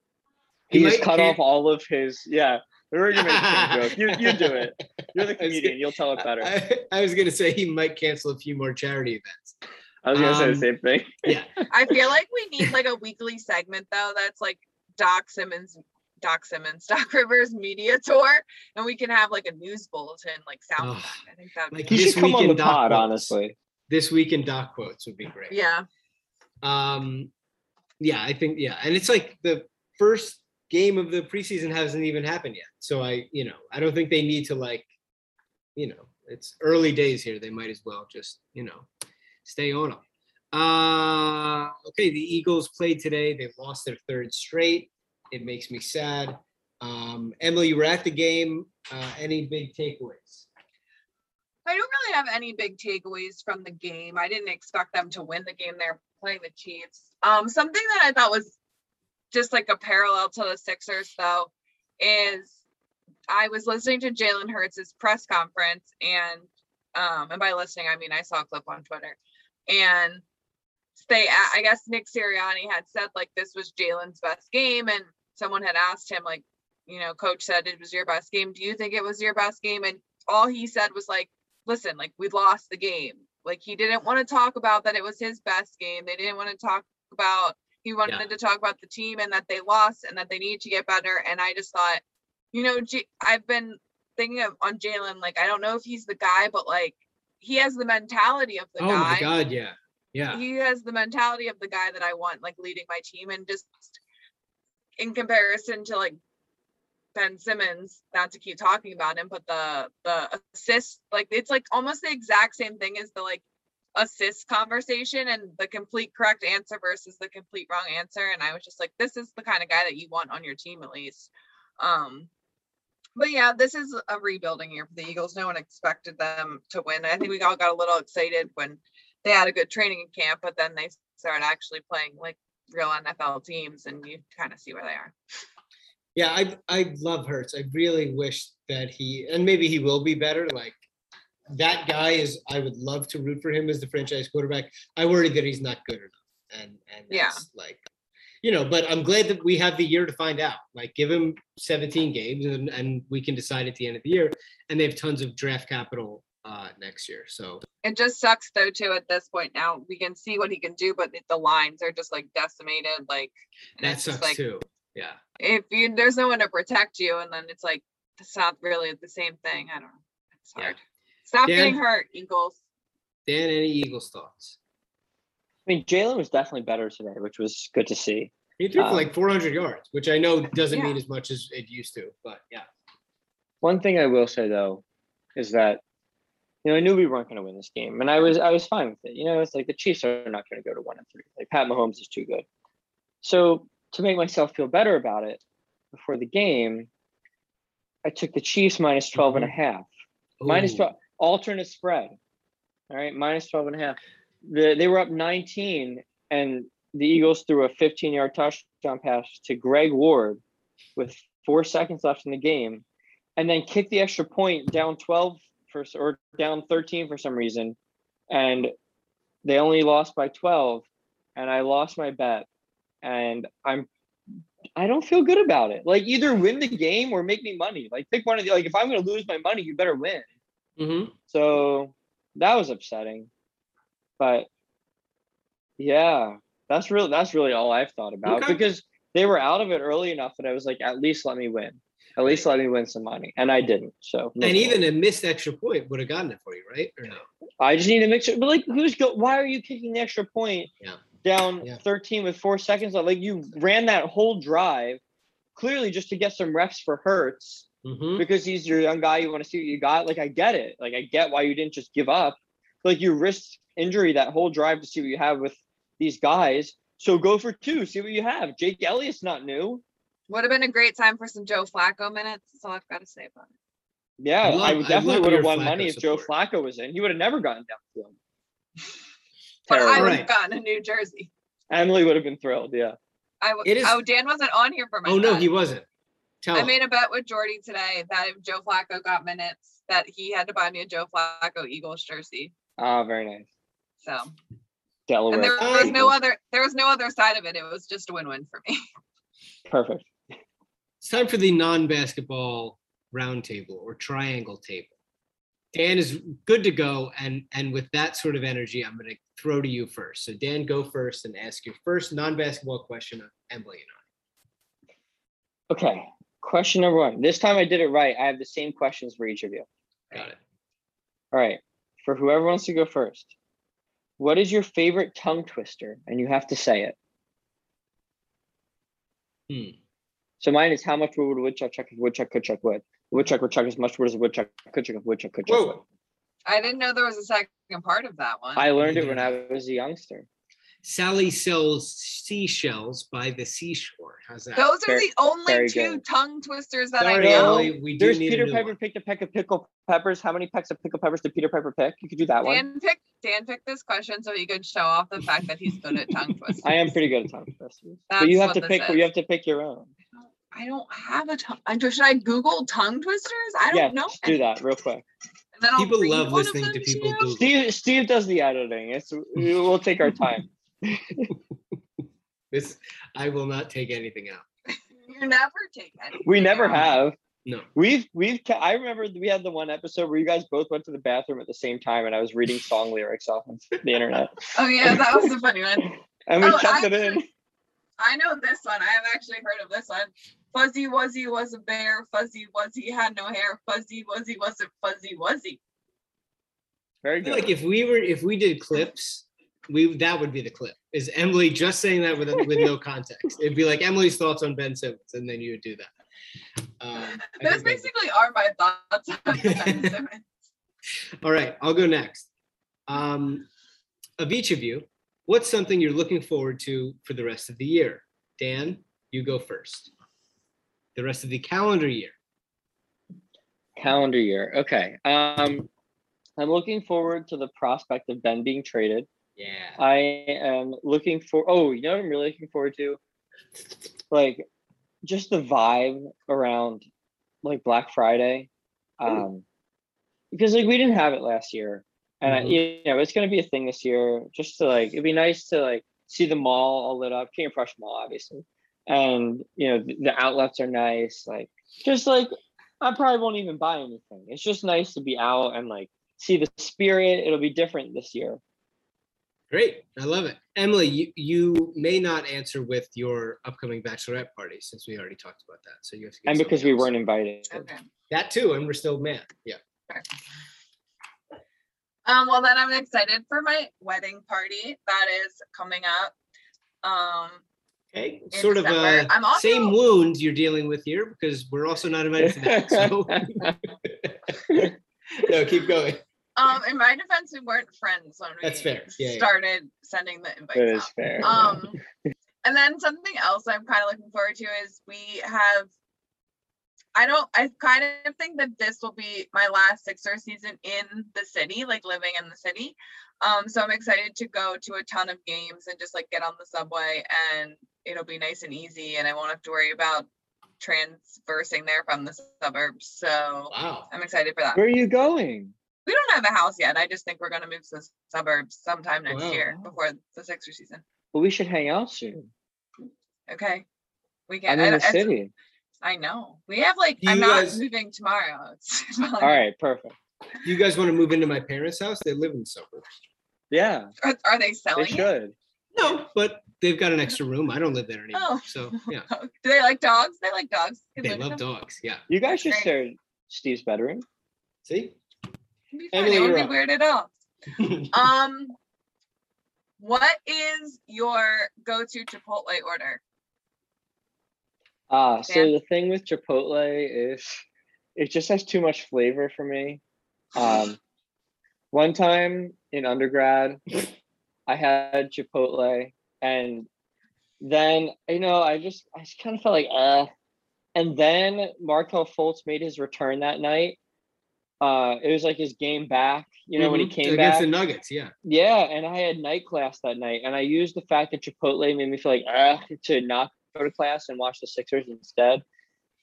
He He's might cut can- off all of his yeah. We're already making a joke. You you do it. You're the I was comedian. You'll tell it better. I, I was gonna say he might cancel a few more charity events. I was gonna say um, the same thing. Yeah. I feel like we need like a weekly segment though that's like Doc Simmons Doc Simmons, Doc Rivers media tour, and we can have like a news bulletin, like sound. Oh. I think that would like be He This should come week on in the Doc pod, quotes. honestly. This week in doc quotes would be great. yeah. Um, yeah, I think yeah, and it's like the first game of the preseason hasn't even happened yet. So I, you know, I don't think they need to like, you know, it's early days here. They might as well just, you know, stay on them. Uh, okay, the Eagles played today. They lost their third straight. It makes me sad. Um, Emily, you were at the game. Uh, any big takeaways? I don't really have any big takeaways from the game. I didn't expect them to win the game. They're playing the Chiefs. Um, something that I thought was just like a parallel to the Sixers, though, is I was listening to Jalen Hurts' press conference, and um, and by listening, I mean I saw a clip on Twitter, and they, I guess Nick Sirianni had said like this was Jalen's best game, and someone had asked him like, you know, coach said it was your best game. Do you think it was your best game? And all he said was like, listen, like we lost the game. Like he didn't want to talk about that it was his best game. They didn't want to talk about he wanted Yeah. to talk about the team and that they lost and that they need to get better. And I just thought, you know, J- I've been thinking of on Jalen, like I don't know if he's the guy, but like he has the mentality of the oh guy my God, yeah, yeah. he has the mentality of the guy that I want, like leading my team, and just in comparison to like Ben Simmons, not to keep talking about him, but the the assist, like it's like almost the exact same thing as the like assist conversation and the complete correct answer versus the complete wrong answer. And I was just like, this is the kind of guy that you want on your team at least. Um, but yeah, this is a rebuilding year for the Eagles. No one expected them to win. I think we all got a little excited when they had a good training camp, but then they started actually playing like real NFL teams and you kind of see where they are. Yeah, I I love Hurts. I really wish that he and maybe he will be better. Like that guy is. I would love to root for him as the franchise quarterback. I worry that he's not good enough, and and Yeah. like, you know. But I'm glad that we have the year to find out. Like, give him 17 games, and and we can decide at the end of the year. And they have tons of draft capital uh next year. So It just sucks though too at this point now. We can see what he can do, but the lines are just like decimated. Like and that it's just sucks like too. Yeah. if you there's no one to protect you, and then it's like it's not really the same thing. I don't know. It's Yeah. hard. Stop Dan? getting hurt, Eagles. Dan, any Eagles thoughts? I mean, Jalen was definitely better today, which was good to see. He threw for Um, like 400 yards, which I know doesn't Yeah. mean as much as it used to, but yeah. One thing I will say though is that you know I knew we weren't going to win this game, and I was I was fine with it. You know, it's like the Chiefs are not going to go to one and three. Like Pat Mahomes is too good. So to make myself feel better about it before the game, I took the Chiefs minus 12 and a mm-hmm. half. Ooh. 12 alternate spread. All right, minus 12 and a half. The, they were up 19 and the Eagles threw a 15 yard touchdown pass to Greg Ward with four seconds left in the game and then kicked the extra point down 12 for or down 13 for some reason and they only lost by 12 and I lost my bet and I'm I don't feel good about it. Like either win the game or make me money. Like pick one of the like if I'm going to lose my money, you better win. Mhm. So that was upsetting. But yeah, that's really that's really all I've thought about Okay. because they were out of it early enough that I was like, at least let me win. At least let me win some money. And I didn't. So And even a missed extra point would have gotten it for you, right? Or no? I just need to make sure. But like, who's go? Why are you kicking the extra point Yeah. down Yeah. 13 with four seconds left? Like you ran that whole drive clearly just to get some reps for Hurts Mhm. because he's your young guy. You want to see what you got. Like I get it. Like I get why you didn't just give up. Like you risked injury that whole drive to see what you have with these guys. So go for two. See what you have. Jake Elliott's not new. Would have been a great time for some Joe Flacco minutes. That's all I've got to say about it. Yeah, I I, love- I definitely love would have your won money Flacco if Joe. Flacco was in. He would have never gotten downfield. But I would have gotten a New Jersey. Emily would have been thrilled. Yeah. I w- It is- oh, Dan wasn't on here for my Oh no, he wasn't. Tell I him. made a bet with Jordy today that if Joe Flacco got minutes, that he had to buy me a Joe Flacco Eagles jersey. Ah, very nice. So, Delaware. and there was no other, there was no other side of it. It was just a win-win for me. Perfect. It's time for the non-basketball roundtable or triangle table. Dan is good to go, and and with that sort of energy, I'm going to throw to you first. So Dan, go first and ask your first non-basketball question of Emily and I. Okay. Question number one. This time I did it right. I have the same questions for each of you. Got it. All right. For whoever wants to go first, what is your favorite tongue twister? And you have to say it. Hmm. So mine is how much wood would a woodchuck chuck if a woodchuck could chuck wood? A woodchuck would chuck as much wood as a woodchuck could chuck if a woodchuck could chuck wood. I didn't know there was a second part of that one. I learned it when I was a youngster. Sally sells seashells by the seashore. How's that? Those are Very- the only two good. tongue twisters that I know. Emily, we do There's need Peter new Piper one. picked a peck of pickled peppers. How many pecks of pickled peppers did Peter Piper pick? You could do that one. Dan picked Dan picked this question so he could show off the fact that he's good at tongue twisters. I am pretty good at tongue twisters. But you That's have to pick this you have to pick your own. I don't have a tongue. Should I Google tongue twisters? I don't Yeah, know. just do that real quick. And then I'll People love listening to people you. Google. Steve Steve does the editing. It's we'll take our time. This I will not take anything out. You never take anything. We never have. No. We've we've ca- I remember we had the one episode where you guys both went to the bathroom at the same time and I was reading song lyrics off of the internet. Oh yeah, that was the funny one. And we Oh, kept I it in. I know this one. I have actually heard of this one. Fuzzy Wuzzy was a bear. Fuzzy Wuzzy had no hair. Fuzzy Wuzzy wasn't fuzzy Wuzzy. Very good. like if we were if we did clips, we that would be the clip. Is Emily just saying that with with no context? It'd be like Emily's thoughts on Ben Simmons, and then you would do that. Um, Those think that'd be- basically are my thoughts on Ben Simmons. All right, I'll go next. Um, of each of you, what's something you're looking forward to for the rest of the year? Dan, you go first. The rest of the calendar year. Calendar year. Okay. Um I'm looking forward to the prospect of Ben being traded Yeah. I am looking for. Oh, you know what I'm really looking forward to? Like, just the vibe around like Black Friday, um, because like we didn't have it last year, and I, Mhm. you know it's gonna be a thing this year. Just to like, it'd be nice to like see the mall all lit up, King of Prussia Mall, obviously, and you know the, the outlets are nice. Like, just like I probably won't even buy anything. It's just nice to be out and like see the spirit. It'll be different this year. Great. I love it. Emily, you, you may not answer with your upcoming bachelorette party since we already talked about that. So you have to get and because we else. weren't invited. Okay. that too, and we're still mad. Yeah. Um, well, then I'm excited for my wedding party that is coming up. Um, Okay. In Sort of December. a I'm also- same wound you're dealing with here because we're also not invited to that. So no, keep going. um, in my defense, we weren't friends when we That's fair. Yeah, yeah. started sending the invites That is out. fair. Um, and then something else I'm kind of looking forward to is we have. I don't. I kind of think that this will be my last Sixer season in the city, like living in the city. Um, so I'm excited to go to a ton of games and just like get on the subway, and it'll be nice and easy, and I won't have to worry about transversing there from the suburbs. So Wow. I'm excited for that. Where are you going? We don't have a house yet. I just think we're gonna move to the suburbs sometime next Wow. year before the Sixer season. Well, we should hang out soon. Okay. We I'm in I, the I- city. I know. We have like. Do I'm not guys- moving tomorrow. All right, perfect. Do you guys want to move into my parents' house? They live in the suburbs. Yeah, Are, are they they selling it? should. No, but they've got an extra room. I don't live there anymore. Oh. So yeah, Do they like dogs? They like dogs. You can they love dogs. Yeah. You guys should share Steve's bedroom. See? It'd be fine. Emily, It wouldn't be weird at all. Um, what is your go-to Chipotle order? Uh, so the thing with Chipotle is it just has too much flavor for me. Um, one time in undergrad, I had Chipotle, and then you know I just I just kind of felt like uh, and then Markelle Fultz made his return that night. Uh, it was like his game back, you know, when he Mhm. came against back. the Nuggets. Yeah. Yeah, and I had night class that night, and I used the fact that Chipotle made me feel like ah to not go to class and watch the Sixers instead.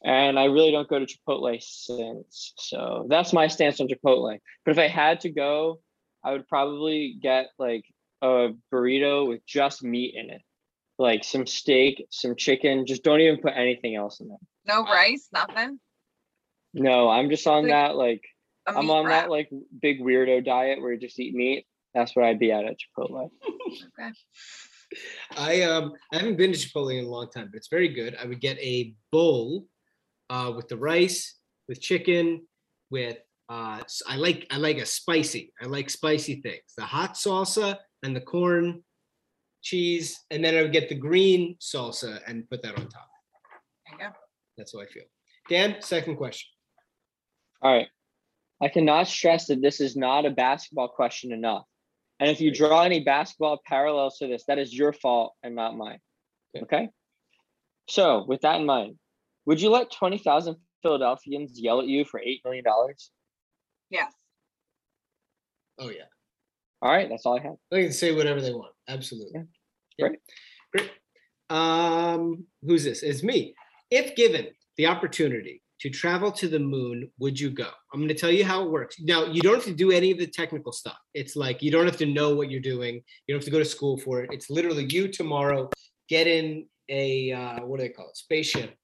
And I really don't go to Chipotle since. So that's my stance on Chipotle. But if I had to go, I would probably get like a burrito with just meat in it, like some steak, some chicken. Just don't even put anything else in there. No rice, nothing. No, I'm just on Like that like I'm on wrap. that like big weirdo diet where you just eat meat. That's what I'd be at at Chipotle. Okay. I um I haven't been to Chipotle in a long time, but it's very good. I would get a bowl uh with the rice, with chicken, with uh s- I like I like a spicy. I like spicy things. The hot salsa and the corn cheese, and then I would get the green salsa and put that on top. There you go. That's how I feel. Dan, second question. All right. I cannot stress that this is not a basketball question enough. And if you draw any basketball parallels to this, that is your fault and not mine. Okay. So, with that in mind, would you let 20,000 Philadelphians yell at you for $8 million? Yes. Oh yeah. All right. That's all I have. They can say whatever they want. Absolutely. Yeah. Yeah. Great. Great. Um, who's this? It's me. If given the opportunity to travel to the moon, would you go? I'm going to tell you how it works. Now, you don't have to do any of the technical stuff. It's like you don't have to know what you're doing. You don't have to go to school for it. It's literally you tomorrow get in a uh, what do they call it? Spaceship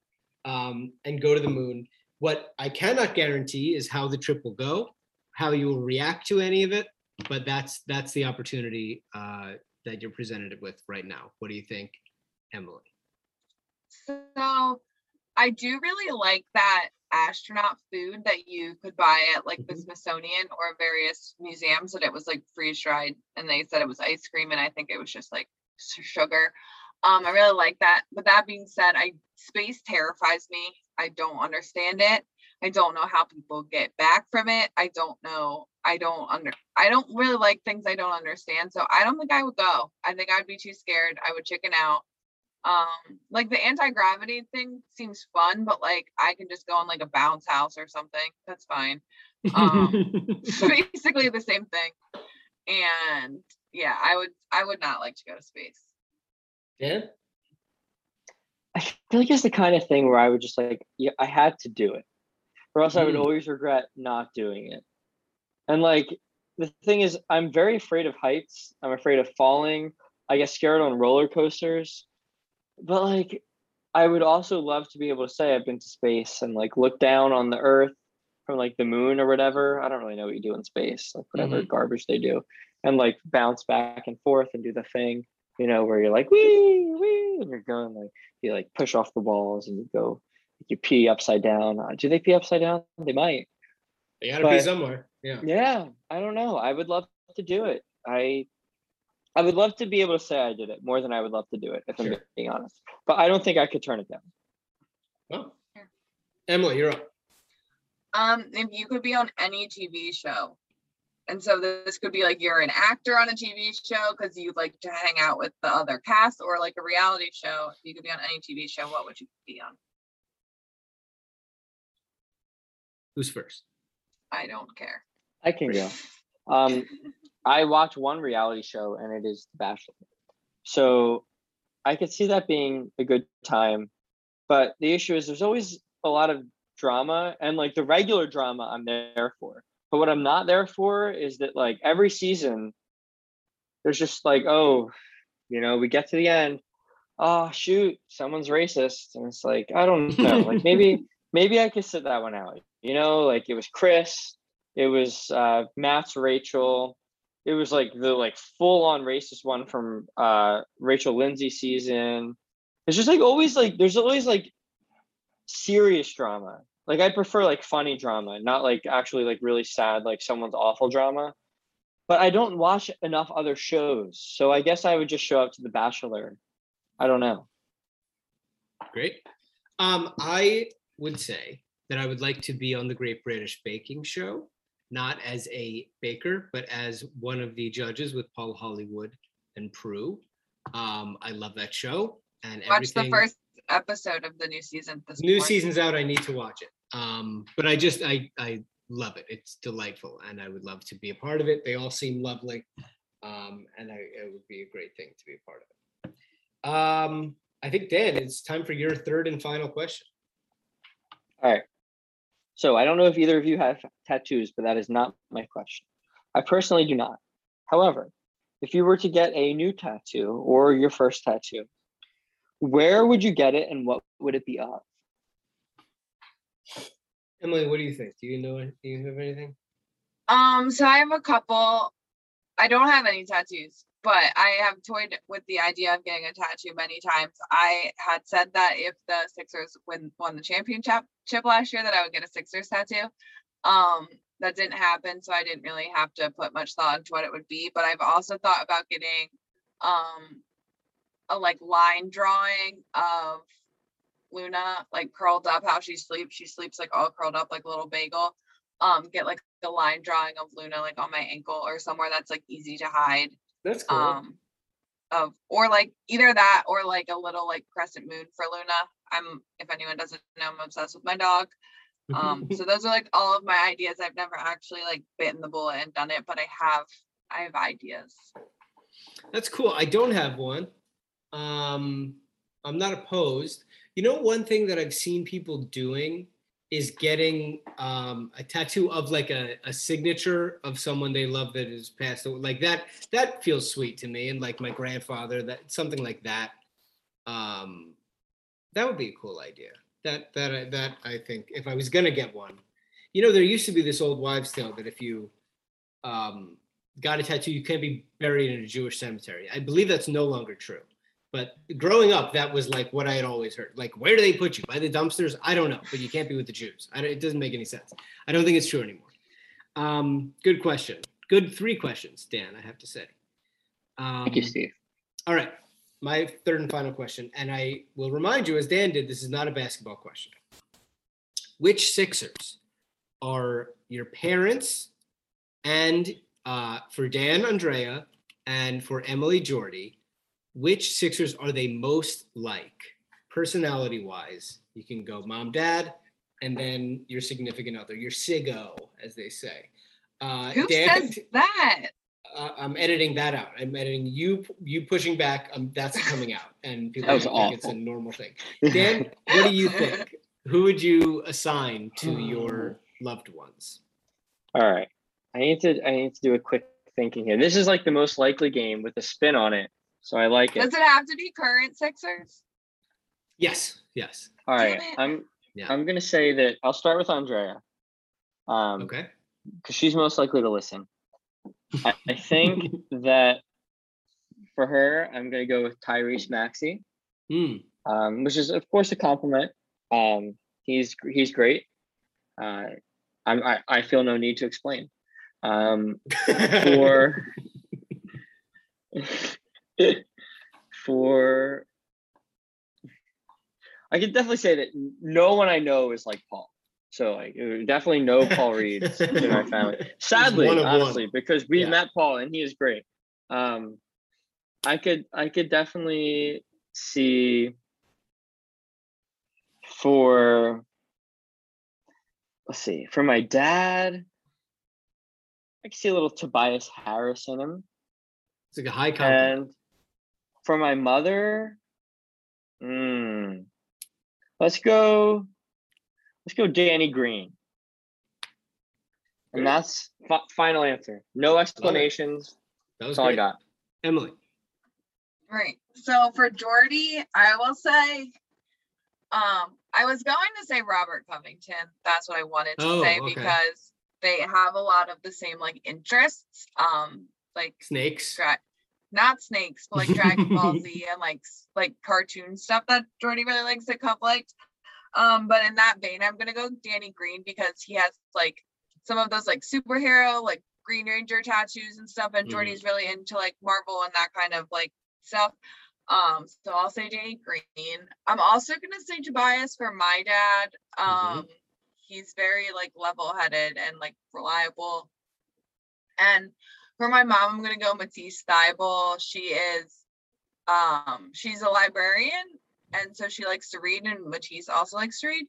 um, and go to the moon. What I cannot guarantee is how the trip will go, how you will react to any of it. But that's that's the opportunity uh, that you're presented with right now. What do you think, Emily? So I do really like that astronaut food that you could buy at like the Mhm. Smithsonian or various museums that it was like freeze dried and they said it was ice cream and I think it was just like sugar. Um, I really like that. But that being said, I space terrifies me. I don't understand it. I don't know how people get back from it. I don't know. I don't under I don't really like things I don't understand. So I don't think I would go. I think I'd be too scared. I would chicken out um like the anti-gravity thing seems fun but like i can just go on like a bounce house or something that's fine um basically the same thing and yeah, I would I would not like to go to space. Dan? I feel like it's the kind of thing where I would just like, yeah, I had to do it, or else I would Mhm. always regret not doing it. And like the thing is, I'm very afraid of heights. I'm afraid of falling. I get scared on roller coasters. But like, I would also love to be able to say I've been to space and like look down on the Earth from like the moon or whatever. I don't really know what you do in space, like whatever garbage they do, and like bounce back and forth and do the thing, you know, where you're like wee wee, and you're going like you like push off the walls and you go you pee upside down. Uh, Do they pee upside down? They might. They gotta be But- somewhere. Yeah. Yeah, I don't know. I would love to do it. I I would love to be able to say I did it more than I would love to do it, if I'm being honest. But I don't think I could turn it down. Well, Emily, you're up. Um, if you could be on any TV show, and so this could be like you're an actor on a TV show because you'd like to hang out with the other cast, or like a reality show. If you could be on any TV show, what would you be on? Who's first? I don't care. I can go. Um, I watch one reality show and it is The Bachelor. So I could see that being a good time. But the issue is there's always a lot of drama and like the regular drama I'm there for. But what I'm not there for is that like every season there's just like, oh, you know, we get to the end. Oh shoot, someone's racist. And it's like, I don't know. like maybe maybe I could sit that one out. You know, like it was Chris, it was uh Matt's Rachel, it was like the like full on racist one from uh Rachel Lindsay season. It's just like always like there's always like serious drama. Like I prefer like funny drama, not like actually like really sad like someone's awful drama. But I don't watch enough other shows. So I guess I would just show up to The Bachelor. I don't know. Great. Um, I would say that I would like to be on the Great British Baking Show, not as a baker, but as one of the judges with Paul Hollywood and Prue. Um, I love that show and Watch the first episode of the new season. This New morning. season's out. I need to watch it. Um, but I just I I love it. It's delightful, and I would love to be a part of it. They all seem lovely, um, and I it would be a great thing to be a part of it. Um, I think Dan, it's time for your third and final question. All right. So I don't know if either of you have tattoos, but that is not my question. I personally do not. However, if you were to get a new tattoo or your first tattoo, where would you get it and what would it be of? Emily, what do you think? Do you know? Do you have anything? Um, so I have a couple. I don't have any tattoos, but I have toyed with the idea of getting a tattoo many times. I had said that if the Sixers win won the championship chip last year, that I would get a Sixers tattoo. Um, that didn't happen, so I didn't really have to put much thought into what it would be. But I've also thought about getting um a like line drawing of Luna like curled up how she sleeps. She sleeps like all curled up like a little bagel. Um, get like a line drawing of Luna like on my ankle or somewhere that's like easy to hide. That's cool. Um of or like either that or like a little like crescent moon for Luna. I'm if anyone doesn't know, I'm obsessed with my dog. Um, so those are like all of my ideas. I've never actually like bitten the bullet and done it, but I have I have ideas. That's cool. I don't have one. Um, I'm not opposed. You know, one thing that I've seen people doing is getting um, a tattoo of like a, a signature of someone they love that has passed away. Like that, that feels sweet to me. And like my grandfather, that something like that. Um, that would be a cool idea. That that I- that I think if I was gonna get one, you know, there used to be this old wives' tale that if you um, got a tattoo, you can't be buried in a Jewish cemetery. I believe that's no longer true. But growing up, that was like what I had always heard. Like, where do they put you? By the dumpsters? I don't know, but you can't be with the Jews. I don't, it doesn't make any sense. I don't think it's true anymore. Um, good question. Good three questions, Dan. I have to say. Um, Thank you, Steve. all right. My third and final question, and I will remind you, as Dan did, this is not a basketball question. Which Sixers are your parents and uh, for Dan Andrea and for Emily Jordy, which Sixers are they most like personality wise? You can go mom, dad, and then your significant other, your Sigo, as they say. Uh, Who Dan, says that? uh, I'm editing that out. I'm editing you you pushing back. Um, that's coming out, and people That was think it's a normal thing. Dan, what do you think? Who would you assign to your loved ones? All right. I need to I need to do a quick thinking here. This is like the most likely game with a spin on it. So I like it. Does it have to be current Sixers? Yes, yes. All right. I'm Yeah. I'm gonna say that I'll start with Andrea. Um Okay. because she's most likely to listen. I, I think that for her, I'm gonna go with Tyrese Maxey, Hmm. um, which is of course a compliment. Um, he's he's great. Uh, I'm, I I feel no need to explain. Um, for for I can definitely say that no one I know is like Paul. So like uh, definitely no Paul Reeds in our family. Sadly, one of one. honestly, because we Yeah. met Paul and he is great. Um I could I could definitely see for let's see, for my dad, I can see a little Tobias Harris in him. It's like a high compliment. And for my mother, mm, let's go. Let's go, Danny Green. Great. And that's fi- final answer. No explanations. that was That's all I got. Emily. Right. So for Jordy, I will say, um, I was going to say Robert Covington. That's what I wanted to Oh, say okay. because they have a lot of the same like interests. Um, like Snakes. dra- not snakes, but like Dragon Ball Z and like like cartoon stuff that Jordy really likes to collect. Um, but in that vein, I'm gonna go Danny Green because he has like some of those like superhero like Green Ranger tattoos and stuff, and Mhm. Jordy's really into like Marvel and that kind of like stuff. Um, so I'll say Danny Green. I'm also gonna say Tobias for my dad. Um, he's very like level-headed and like reliable. And for my mom, I'm gonna go Matisse Thybulle. She is um she's a librarian and so she likes to read and Matisse also likes to read.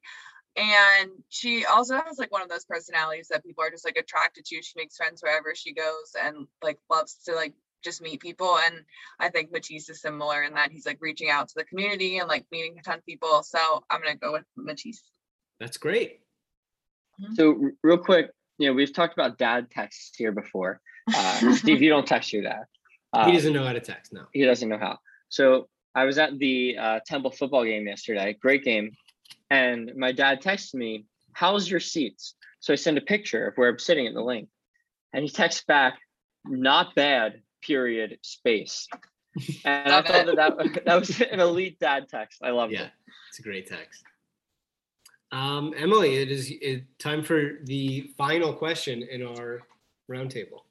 And she also has like one of those personalities that people are just like attracted to. She makes friends wherever she goes and like loves to like just meet people. And I think Matisse is similar in that he's like reaching out to the community and like meeting a ton of people. So I'm gonna go with Matisse. That's great. So r- real quick, you know, we've talked about dad texts here before. Uh, Steve, you don't text your dad. Uh, he doesn't know how to text No, he doesn't know how. So I was at the uh, Temple football game yesterday. Great game. And my dad texted me, How's your seats? So I send a picture of where I'm sitting in the link. And he texts back, Not bad, period, space. And I thought that, that that was an elite dad text. I loved Yeah, it. Yeah, it's a great text. Um, Emily, it is it, time for the final question in our roundtable.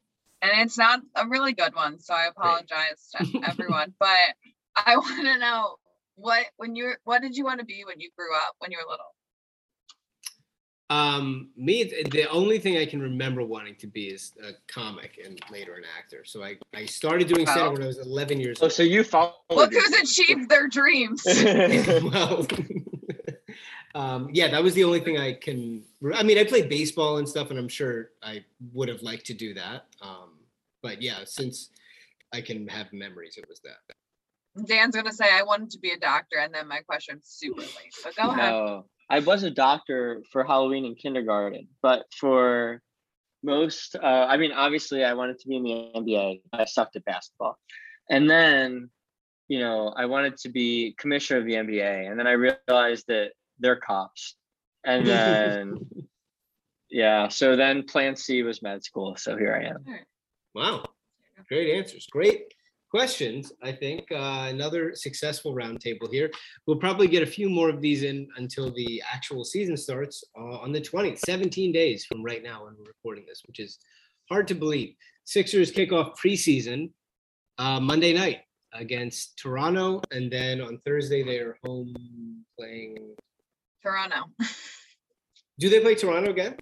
And it's not a really good one so i apologize to everyone but i want to know what when you're what did you want to be when you grew up when you were little Um, me, the only thing I can remember wanting to be is a comic and later an actor. So I, I started doing stand Wow. when I was 11 years Oh, old. so you followed. look who's achieved their dreams well, um, yeah, that was the only thing I can. I mean, I played baseball and stuff, and I'm sure I would have liked to do that. Um, but yeah, since I can have memories, it was that. dan's gonna say i wanted to be a doctor and then my question's super late but go ahead No, I was a doctor for Halloween in kindergarten, but for most, uh, I mean, obviously, I wanted to be in the NBA. I sucked at basketball, and then, you know, I wanted to be commissioner of the NBA, and then I realized that they're cops, and then, yeah, so then Plan C was med school. So here I am. Wow, great answers, great questions. I think uh, another successful roundtable here. We'll probably get a few more of these in until the actual season starts uh, on the 20th, 17 days from right now when we're recording this, which is hard to believe. Sixers kick off preseason uh, Monday night against Toronto, and then on Thursday they are home playing. Toronto Do they play Toronto again?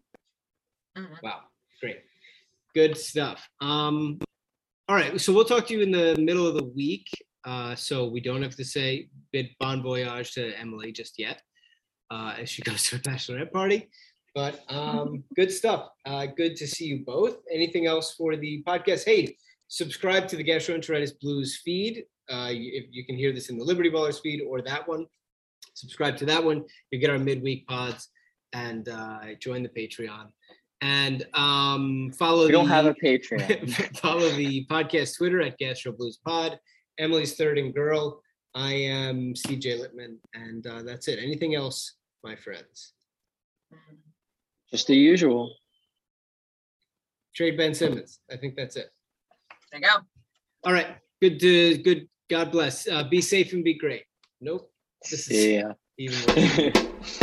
Mhm. Wow, great. Good stuff. Um, all right, so we'll talk to you in the middle of the week. Uh, so we don't have to say bid bon voyage to Emily just yet uh, as she goes to a bachelorette party. But um, good stuff. Uh, good to see you both. Anything else for the podcast? Hey, subscribe to the Gastroenteritis Blues feed. Uh, if you can hear this in the Liberty Ballers feed or that one, subscribe to that one. You get our midweek pods and uh, join the Patreon. And um, follow. We don't have the- a Patreon. follow the podcast Twitter at Gastro Blues Pod. Emily's third and girl. I am CJ Littman, and uh, that's it. Anything else, my friends? Just the usual. Trade Ben Simmons. I think that's it. There you go. All right. Good. To, good. God bless. Uh, be safe and be great. Nope. This is Yeah. even